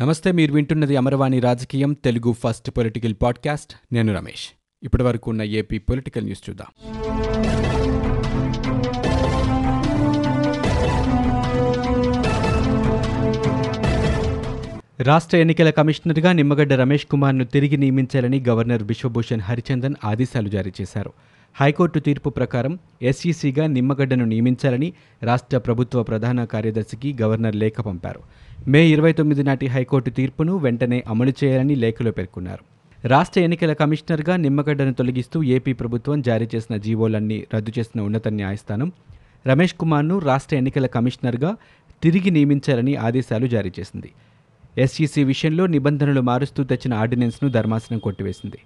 నమస్తే మీరు వింటున్నది అమరవాణి రాజకీయం తెలుగు ఫస్ట్ పొలిటికల్ పాడ్కాస్ట్. నేను రమేష్. ఇప్పటి వరకు ఉన్న ఏపీ పొలిటికల్ న్యూస్ చూద్దాం. రాష్ట్ర ఎన్నికల కమిషనర్గా నిమ్మగడ్డ రమేష్ కుమార్ను తిరిగి నియమించాలని గవర్నర్ బిశ్వభూషణ్ హరిచందన్ ఆదేశాలు జారీ చేశారు. హైకోర్టు తీర్పు ప్రకారం ఎస్ఈసీగా నిమ్మగడ్డను నియమించాలని రాష్ట్ర ప్రభుత్వ ప్రధాన కార్యదర్శికి గవర్నర్ లేఖ పంపారు. మే ఇరవై తొమ్మిది నాటి హైకోర్టు తీర్పును వెంటనే అమలు చేయాలని లేఖలో పేర్కొన్నారు. రాష్ట్ర ఎన్నికల కమిషనర్గా నిమ్మగడ్డను తొలగిస్తూ ఏపీ ప్రభుత్వం జారీ చేసిన జీవోలన్నీ రద్దు చేసిన ఉన్నత న్యాయస్థానం రమేష్ కుమార్ను రాష్ట్ర ఎన్నికల కమిషనర్గా తిరిగి నియమించాలని ఆదేశాలు జారీ చేసింది. ఎస్ఈసీ విషయంలో నిబంధనలు మారుస్తూ తెచ్చిన ఆర్డినెన్స్ను ధర్మాసనం కొట్టివేసింది.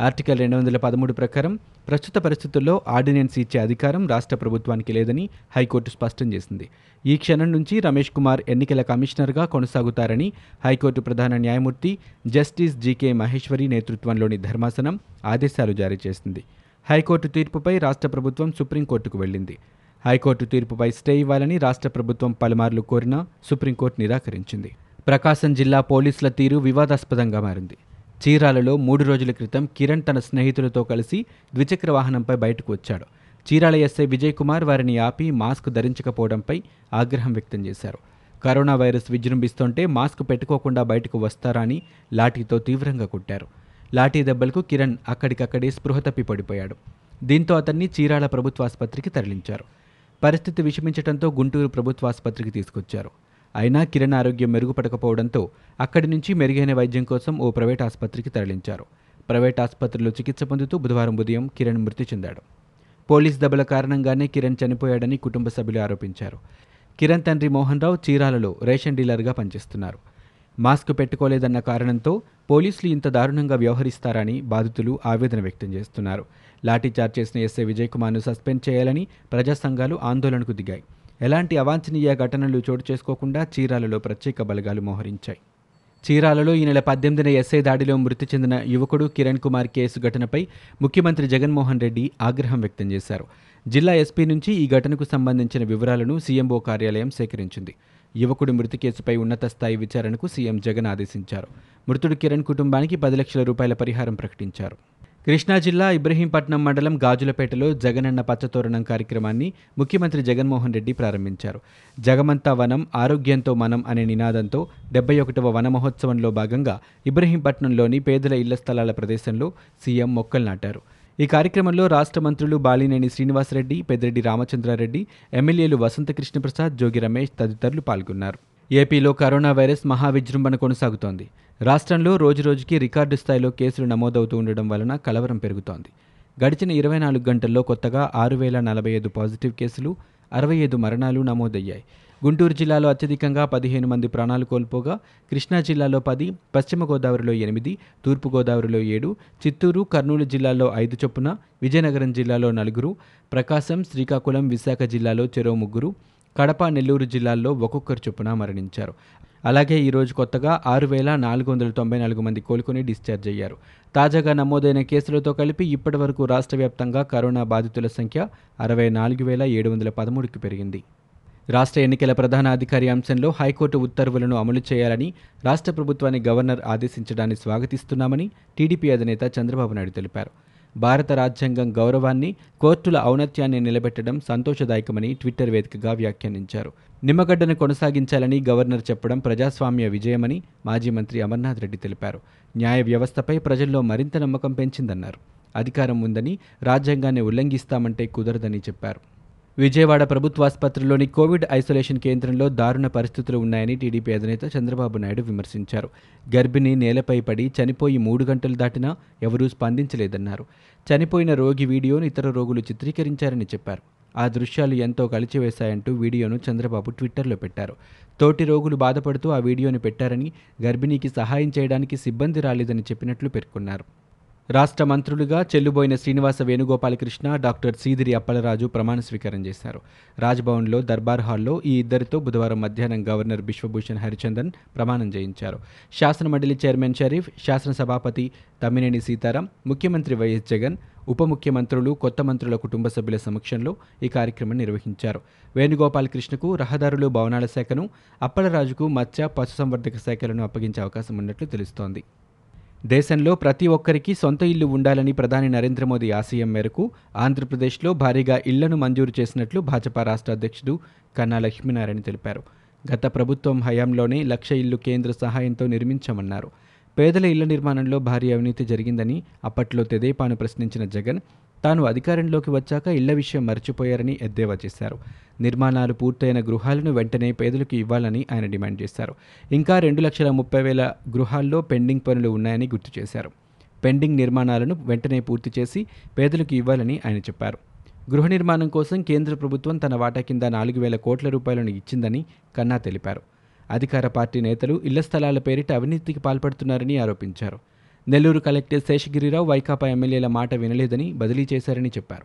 ఆర్టికల్ రెండు వందల పదమూడు ప్రకారం ప్రస్తుత పరిస్థితుల్లో ఆర్డినెన్స్ ఇచ్చే అధికారం రాష్ట్ర ప్రభుత్వానికి లేదని హైకోర్టు స్పష్టం చేసింది. ఈ క్షణం నుంచి రమేష్ కుమార్ ఎన్నికల కమిషనర్గా కొనసాగుతారని హైకోర్టు ప్రధాన న్యాయమూర్తి జస్టిస్ జీకే మహేశ్వరి నేతృత్వంలోని ధర్మాసనం ఆదేశాలు జారీ చేసింది. హైకోర్టు తీర్పుపై రాష్ట్ర ప్రభుత్వం సుప్రీంకోర్టుకు వెళ్ళింది. హైకోర్టు తీర్పుపై స్టే ఇవ్వాలని రాష్ట్ర ప్రభుత్వం పలుమార్లు కోరినా సుప్రీంకోర్టు నిరాకరించింది. ప్రకాశం జిల్లా పోలీసుల తీరు వివాదాస్పదంగా మారింది. చీరాలలో మూడు రోజుల క్రితం కిరణ్ తన స్నేహితులతో కలిసి ద్విచక్ర వాహనంపై బయటకు వచ్చాడు. చీరాల ఎస్ఐ విజయ్ కుమార్ వారిని ఆపి మాస్క్ ధరించకపోవడంపై ఆగ్రహం వ్యక్తం చేశారు. కరోనా వైరస్ విజృంభిస్తుంటే మాస్క్ పెట్టుకోకుండా బయటకు వస్తారా అని లాఠీతో తీవ్రంగా కొట్టారు. లాఠీ దెబ్బలకు కిరణ్ అక్కడికక్కడే స్పృహ తప్పి పడిపోయాడు. దీంతో అతన్ని చీరాల ప్రభుత్వాసుపత్రికి తరలించారు. పరిస్థితి విషమించడంతో గుంటూరు ప్రభుత్వాసుపత్రికి తీసుకొచ్చారు. అయినా కిరణ్ ఆరోగ్యం మెరుగుపడకపోవడంతో అక్కడి నుంచి మెరుగైన వైద్యం కోసం ఓ ప్రైవేట్ ఆసుపత్రికి తరలించారు. ప్రైవేట్ ఆసుపత్రిలో చికిత్స పొందుతూ బుధవారం ఉదయం కిరణ్ మృతి చెందాడు. పోలీస్ దెబ్బల కారణంగానే కిరణ్ చనిపోయాడని కుటుంబ సభ్యులు ఆరోపించారు. కిరణ్ తండ్రి మోహన్ రావు చీరాలలో రేషన్ డీలర్గా పనిచేస్తున్నారు. మాస్క్ పెట్టుకోలేదన్న కారణంతో పోలీసులు ఇంత దారుణంగా వ్యవహరిస్తారని బాధితులు ఆవేదన వ్యక్తం చేస్తున్నారు. లాఠీచార్జ్ చేసిన ఎస్ఐ విజయ్ కుమార్ను సస్పెండ్ చేయాలని ప్రజా సంఘాలు ఆందోళనకు దిగాయి. ఎలాంటి అవాంఛనీయ ఘటనలు చోటు చేసుకోకుండా చీరాలలో ప్రత్యేక బలగాలు మోహరించాయి. చీరాలలో ఈ నెల పద్దెనిమిదిన ఎస్ఐ దాడిలో మృతి చెందిన యువకుడు కిరణ్ కుమార్ కేసు ఘటనపై ముఖ్యమంత్రి జగన్మోహన్ రెడ్డి ఆగ్రహం వ్యక్తం చేశారు. జిల్లా ఎస్పీ నుంచి ఈ ఘటనకు సంబంధించిన వివరాలను సీఎంఓ కార్యాలయం సేకరించింది. యువకుడి మృతి కేసుపై ఉన్నత స్థాయి విచారణకు సీఎం జగన్ ఆదేశించారు. మృతుడు కిరణ్ కుటుంబానికి పది లక్షల రూపాయల పరిహారం ప్రకటించారు. కృష్ణా జిల్లా ఇబ్రహీంపట్నం మండలం గాజులపేటలో జగనన్న పచ్చతోరణం కార్యక్రమాన్ని ముఖ్యమంత్రి జగన్మోహన్ రెడ్డి ప్రారంభించారు. జగమంతా వనం ఆరోగ్యంతో మనం అనే నినాదంతో డెబ్బై ఒకటవ వన మహోత్సవంలో భాగంగా ఇబ్రహీంపట్నంలోని పేదల ఇళ్ళ స్థలాల ప్రదేశంలో సీఎం మొక్కలు నాటారు. ఈ కార్యక్రమంలో రాష్ట్ర మంత్రులు బాలినేని శ్రీనివాసరెడ్డి పెద్దిరెడ్డి రామచంద్రారెడ్డి ఎమ్మెల్యేలు వసంత కృష్ణప్రసాద్ జోగి రమేష్ తదితరులు పాల్గొన్నారు. ఏపీలో కరోనా వైరస్ మహావిజృంభణ కొనసాగుతోంది. రాష్ట్రంలో రోజురోజుకి రికార్డు స్థాయిలో కేసులు నమోదవుతూ ఉండడం వలన కలవరం పెరుగుతోంది. గడిచిన ఇరవై నాలుగు గంటల్లో కొత్తగా ఆరు వేల నలభై ఐదు పాజిటివ్ కేసులు అరవై ఐదు మరణాలు నమోదయ్యాయి. గుంటూరు జిల్లాలో అత్యధికంగా పదిహేను మంది ప్రాణాలు కోల్పోగా కృష్ణా జిల్లాలో పది పశ్చిమ గోదావరిలో ఎనిమిది తూర్పుగోదావరిలో ఏడు చిత్తూరు కర్నూలు జిల్లాలో ఐదు చొప్పున విజయనగరం జిల్లాలో నలుగురు ప్రకాశం శ్రీకాకుళం విశాఖ జిల్లాలో చెరో ముగ్గురు కడప నెల్లూరు జిల్లాల్లో ఒక్కొక్కరు చొప్పున మరణించారు. అలాగే ఈరోజు కొత్తగా ఆరు వేల నాలుగు వందల తొంభై నాలుగు మంది కోలుకొని డిశ్చార్జ్ అయ్యారు. తాజాగా నమోదైన కేసులతో కలిపి ఇప్పటి వరకు రాష్ట్ర వ్యాప్తంగా కరోనా బాధితుల సంఖ్య అరవై నాలుగు వేల ఏడు వందల పదమూడుకి పెరిగింది. రాష్ట్ర ఎన్నికల ప్రధాన అధికారి అంశంలో హైకోర్టు ఉత్తర్వులను అమలు చేయాలని రాష్ట్ర ప్రభుత్వాన్ని గవర్నర్ ఆదేశించడాన్ని స్వాగతిస్తున్నామని టీడీపీ అధినేత చంద్రబాబు నాయుడు తెలిపారు. భారత రాజ్యాంగం గౌరవాన్ని కోర్టుల ఔన్నత్యాన్ని నిలబెట్టడం సంతోషదాయకమని ట్విట్టర్ వేదికగా వ్యాఖ్యానించారు. నిమ్మగడ్డను కొనసాగించాలని గవర్నర్ చెప్పడం ప్రజాస్వామ్య విజయమని మాజీ మంత్రి అమర్నాథ్ రెడ్డి తెలిపారు. న్యాయ వ్యవస్థపై ప్రజల్లో మరింత నమ్మకం పెంచిందన్నారు. అధికారం ఉందని రాజ్యాంగాన్ని ఉల్లంఘిస్తామంటే కుదరదని చెప్పారు. విజయవాడ ప్రభుత్వాసుపత్రిలోని కోవిడ్ ఐసోలేషన్ కేంద్రంలో దారుణ పరిస్థితులు ఉన్నాయని టీడీపీ అధినేత చంద్రబాబు నాయుడు విమర్శించారు. గర్భిణి నేలపై పడి చనిపోయి మూడు గంటలు దాటినా ఎవరూ స్పందించలేదన్నారు. చనిపోయిన రోగి వీడియోను ఇతర రోగులు చిత్రీకరించారని చెప్పారు. ఆ దృశ్యాలు ఎంతో కలిచివేశాయంటూ వీడియోను చంద్రబాబు ట్విట్టర్లో పెట్టారు. తోటి రోగులు బాధపడుతూ ఆ వీడియోని పెట్టారని గర్భిణీకి సహాయం చేయడానికి సిబ్బంది రాలేదని చెప్పినట్లు పేర్కొన్నారు. రాష్ట్ర మంత్రులుగా చెల్లుబోయిన శ్రీనివాస వేణుగోపాలకృష్ణ డాక్టర్ సీదిరి అప్పలరాజు ప్రమాణ స్వీకారం చేశారు. రాజ్భవన్లో దర్బార్ హాల్లో ఈ ఇద్దరితో బుధవారం మధ్యాహ్నం గవర్నర్ బిశ్వభూషణ్ హరిచందన్ ప్రమాణం చేయించారు. శాసనమండలి చైర్మన్ షరీఫ్ శాసనసభాపతి తమ్మినేని సీతారాం ముఖ్యమంత్రి వైఎస్ జగన్ ఉప ముఖ్యమంత్రులు కొత్త మంత్రుల కుటుంబ సభ్యుల సమక్షంలో ఈ కార్యక్రమం నిర్వహించారు. వేణుగోపాలకృష్ణకు రహదారులు భవనాల శాఖను అప్పలరాజుకు మత్స్య పశుసంవర్ధక శాఖలను అప్పగించే అవకాశం ఉన్నట్లు తెలుస్తోంది. దేశంలో ప్రతి ఒక్కరికి సొంత ఇల్లు ఉండాలని ప్రధాని నరేంద్ర మోదీ ఆశయం మేరకు ఆంధ్రప్రదేశ్లో భారీగా ఇళ్ళను మంజూరు చేసినట్లు భాజపా రాష్ట్ర అధ్యక్షుడు కన్నా లక్ష్మీనారాయణ తెలిపారు. గత ప్రభుత్వం హయాంలోనే లక్ష ఇల్లు కేంద్ర సహాయంతో నిర్మించామన్నారు. పేదల ఇళ్ళ నిర్మాణంలో భారీ అవినీతి జరిగిందని అప్పట్లో తెదేపాను ప్రశ్నించిన జగన్ తాను అధికారంలోకి వచ్చాక ఇళ్ళ విషయం మర్చిపోయారని ఎద్దేవా చేశారు. నిర్మాణాలు పూర్తయిన గృహాలను వెంటనే పేదలకు ఇవ్వాలని ఆయన డిమాండ్ చేశారు. ఇంకా రెండు లక్షల ముప్పై వేల గృహాల్లో పెండింగ్ పనులు ఉన్నాయని గుర్తు చేశారు. పెండింగ్ నిర్మాణాలను వెంటనే పూర్తి చేసి పేదలకు ఇవ్వాలని ఆయన చెప్పారు. గృహ నిర్మాణం కోసం కేంద్ర ప్రభుత్వం తన వాటా కింద నాలుగు వేల కోట్ల రూపాయలను ఇచ్చిందని కన్నా తెలిపారు. అధికార పార్టీ నేతలు ఇళ్ళ స్థలాల పేరిట అవినీతికి పాల్పడుతున్నారని ఆరోపించారు. నెల్లూరు కలెక్టర్ శేషగిరిరావు వైకాపా ఎమ్మెల్యేల మాట వినలేదని బదిలీ చేశారని చెప్పారు.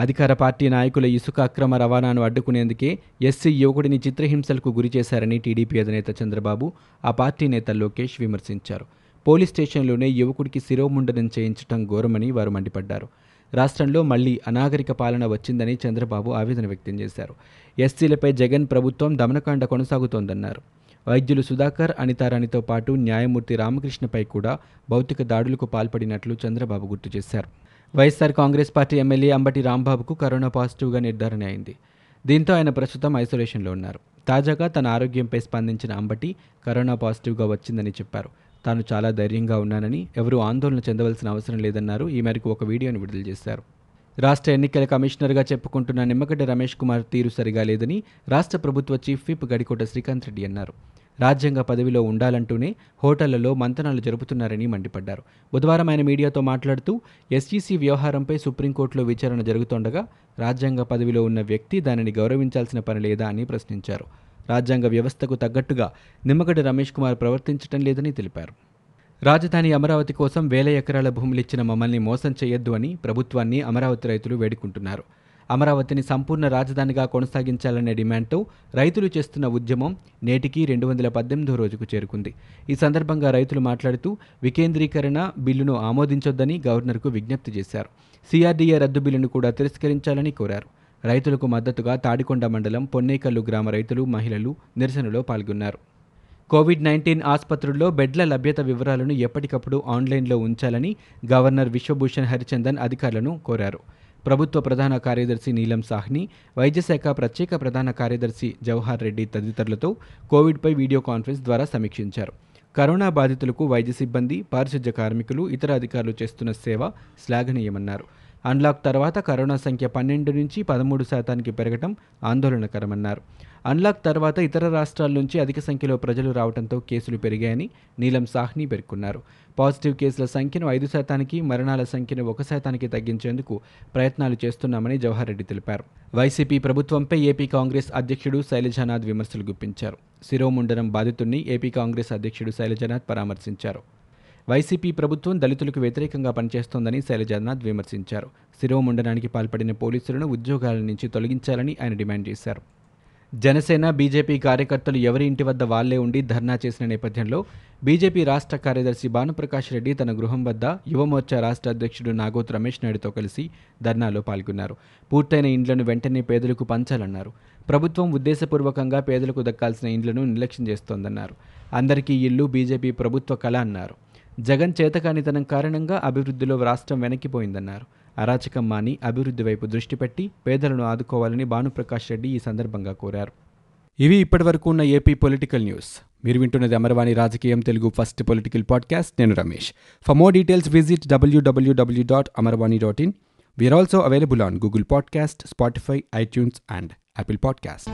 అధికార పార్టీ నాయకుల ఇసుక అక్రమ రవాణాను అడ్డుకునేందుకే ఎస్సీ యువకుడిని చిత్రహింసలకు గురి చేశారని టీడీపీ అధినేత చంద్రబాబు ఆ పార్టీ నేత లోకేష్ విమర్శించారు. పోలీస్ స్టేషన్లోనే యువకుడికి శిరోముండనం చేయించడం ఘోరమని వారు మండిపడ్డారు. రాష్ట్రంలో మళ్ళీ అనాగరిక పాలన వచ్చిందని చంద్రబాబు ఆవేదన వ్యక్తం చేశారు. ఎస్సీలపై జగన్ ప్రభుత్వం దమనకాండ కొనసాగుతోందన్నారు. వైద్యులు సుధాకర్ అనితారాణితో పాటు న్యాయమూర్తి రామకృష్ణపై కూడా భౌతిక దాడులకు పాల్పడినట్లు చంద్రబాబు గుర్తు చేశారు. YSR Congress party MLA Ambati రాంబాబుకు corona పాజిటివ్గా నిర్ధారణ అయింది. దీంతో ఆయన ప్రస్తుతం ఐసోలేషన్లో ఉన్నారు. తాజాగా తన ఆరోగ్యంపై స్పందించిన అంబటి కరోనా పాజిటివ్గా వచ్చిందని చెప్పారు. తాను చాలా ధైర్యంగా ఉన్నానని ఎవరూ ఆందోళన చెందవలసిన అవసరం లేదన్నారు. ఈ మేరకు ఒక వీడియోను విడుదల చేశారు. రాష్ట్ర ఎన్నికల కమిషనర్గా చెప్పుకుంటున్న నిమ్మగడ్డ రమేష్ కుమార్ తీరు సరిగా లేదని రాష్ట్ర ప్రభుత్వ చీఫ్ విప్ గడికోట శ్రీకాంత్ రెడ్డి అన్నారు. రాజ్యాంగ పదవిలో ఉండాలంటూనే హోటళ్ళలో మంతనాలు జరుపుతున్నారని మండిపడ్డారు. బుధవారం ఆయన మీడియాతో మాట్లాడుతూ ఎస్ఈసీ వ్యవహారంపై సుప్రీంకోర్టులో విచారణ జరుగుతుండగా రాజ్యాంగ పదవిలో ఉన్న వ్యక్తి దానిని గౌరవించాల్సిన పని లేదా అని ప్రశ్నించారు. రాజ్యాంగ వ్యవస్థకు తగ్గట్టుగా నిమ్మగడ్డ రమేష్ కుమార్ ప్రవర్తించటం లేదని తెలిపారు. రాజధాని అమరావతి కోసం వేల ఎకరాల భూములిచ్చిన మమ్మల్ని మోసం చేయొద్దు అని ప్రభుత్వాన్ని అమరావతి రైతులు వేడుకుంటున్నారు. అమరావతిని సంపూర్ణ రాజధానిగా కొనసాగించాలనే డిమాండ్తో రైతులు చేస్తున్న ఉద్యమం నేటికి రెండు వందల పద్దెనిమిదో రోజుకు చేరుకుంది. ఈ సందర్భంగా రైతులు మాట్లాడుతూ వికేంద్రీకరణ బిల్లును ఆమోదించొద్దని గవర్నర్కు విజ్ఞప్తి చేశారు. సిఆర్డీఏ రద్దు బిల్లును కూడా తిరస్కరించాలని కోరారు. రైతులకు మద్దతుగా తాడికొండ మండలం పొన్నేకల్లు గ్రామ రైతులు మహిళలు నిరసనలో పాల్గొన్నారు. కోవిడ్ నైన్టీన్ ఆసుపత్రుల్లో బెడ్ల లభ్యత వివరాలను ఎప్పటికప్పుడు ఆన్లైన్లో ఉంచాలని గవర్నర్ విశ్వభూషణ్ హరిచందన్ అధికారులను కోరారు. ప్రభుత్వ ప్రధాన కార్యదర్శి నీలం సాహ్ని వైద్యశాఖ ప్రత్యేక ప్రధాన కార్యదర్శి జవహర్ రెడ్డి తదితరులతో కోవిడ్పై వీడియో కాన్ఫరెన్స్ ద్వారా సమీక్షించారు. కరోనా బాధితులకు వైద్య సిబ్బంది పారిశుధ్య కార్మికులు ఇతర అధికారులు చేస్తున్న సేవ శ్లాఘనీయమన్నారు. అన్లాక్ తర్వాత కరోనా సంఖ్య పన్నెండు నుంచి పదమూడు శాతానికి పెరగటం ఆందోళనకరమన్నారు. అన్లాక్ తర్వాత ఇతర రాష్ట్రాల నుంచి అధిక సంఖ్యలో ప్రజలు రావడంతో కేసులు పెరిగాయని నీలం సాహ్ని పేర్కొన్నారు. పాజిటివ్ కేసుల సంఖ్యను ఐదు శాతానికి మరణాల సంఖ్యను ఒక శాతానికి తగ్గించేందుకు ప్రయత్నాలు చేస్తున్నామని జవహర్ రెడ్డి తెలిపారు. వైసీపీ ప్రభుత్వంపై ఏపీ కాంగ్రెస్ అధ్యక్షుడు శైలజానాథ్ విమర్శలు గుప్పించారు. శిరోముండనం బాధితుడిని ఏపీ కాంగ్రెస్ అధ్యక్షుడు శైలజానాథ్ పరామర్శించారు. వైసీపీ ప్రభుత్వం దళితులకు వ్యతిరేకంగా పనిచేస్తోందని శైలజానాథ్ విమర్శించారు. శిరోముండనానికి పాల్పడిన పోలీసులను ఉద్యోగాల నుంచి తొలగించాలని ఆయన డిమాండ్ చేశారు. జనసేన బీజేపీ కార్యకర్తలు ఎవరి ఇంటి వద్ద వాళ్ళే ఉండి ధర్నా చేసిన నేపథ్యంలో బీజేపీ రాష్ట్ర కార్యదర్శి భానుప్రకాష్ రెడ్డి తన గృహం వద్ద యువమోర్చా రాష్ట్ర అధ్యక్షుడు నాగోత్ రమేష్ నాయుడుతో కలిసి ధర్నాలో పాల్గొన్నారు. పూర్తయిన ఇండ్లను వెంటనే పేదలకు పంచాలన్నారు. ప్రభుత్వం ఉద్దేశపూర్వకంగా పేదలకు దక్కాల్సిన ఇండ్లను నిర్లక్ష్యం చేస్తోందన్నారు. అందరికీ ఇల్లు బీజేపీ ప్రభుత్వ కళ అన్నారు. జగన్ చేతకానితనం కారణంగా అభివృద్ధిలో రాష్ట్రం వెనక్కిపోయిందన్నారు. అరాచకం మాని అభివృద్ధి వైపు దృష్టి పెట్టి పేదలను ఆదుకోవాలని భానుప్రకాష్ రెడ్డి ఈ సందర్భంగా కోరారు. ఇవి ఇప్పటివరకు ఉన్న ఏపీ పొలిటికల్ న్యూస్. మీరు వింటున్నది అమర్వాణి రాజకీయం తెలుగు ఫస్ట్ పొలిటికల్ పాడ్కాస్ట్. నేను Ramesh. For more details visit WWW dot Amarvani dot in we're also available on Google podcast Spotify iTunes and Apple podcast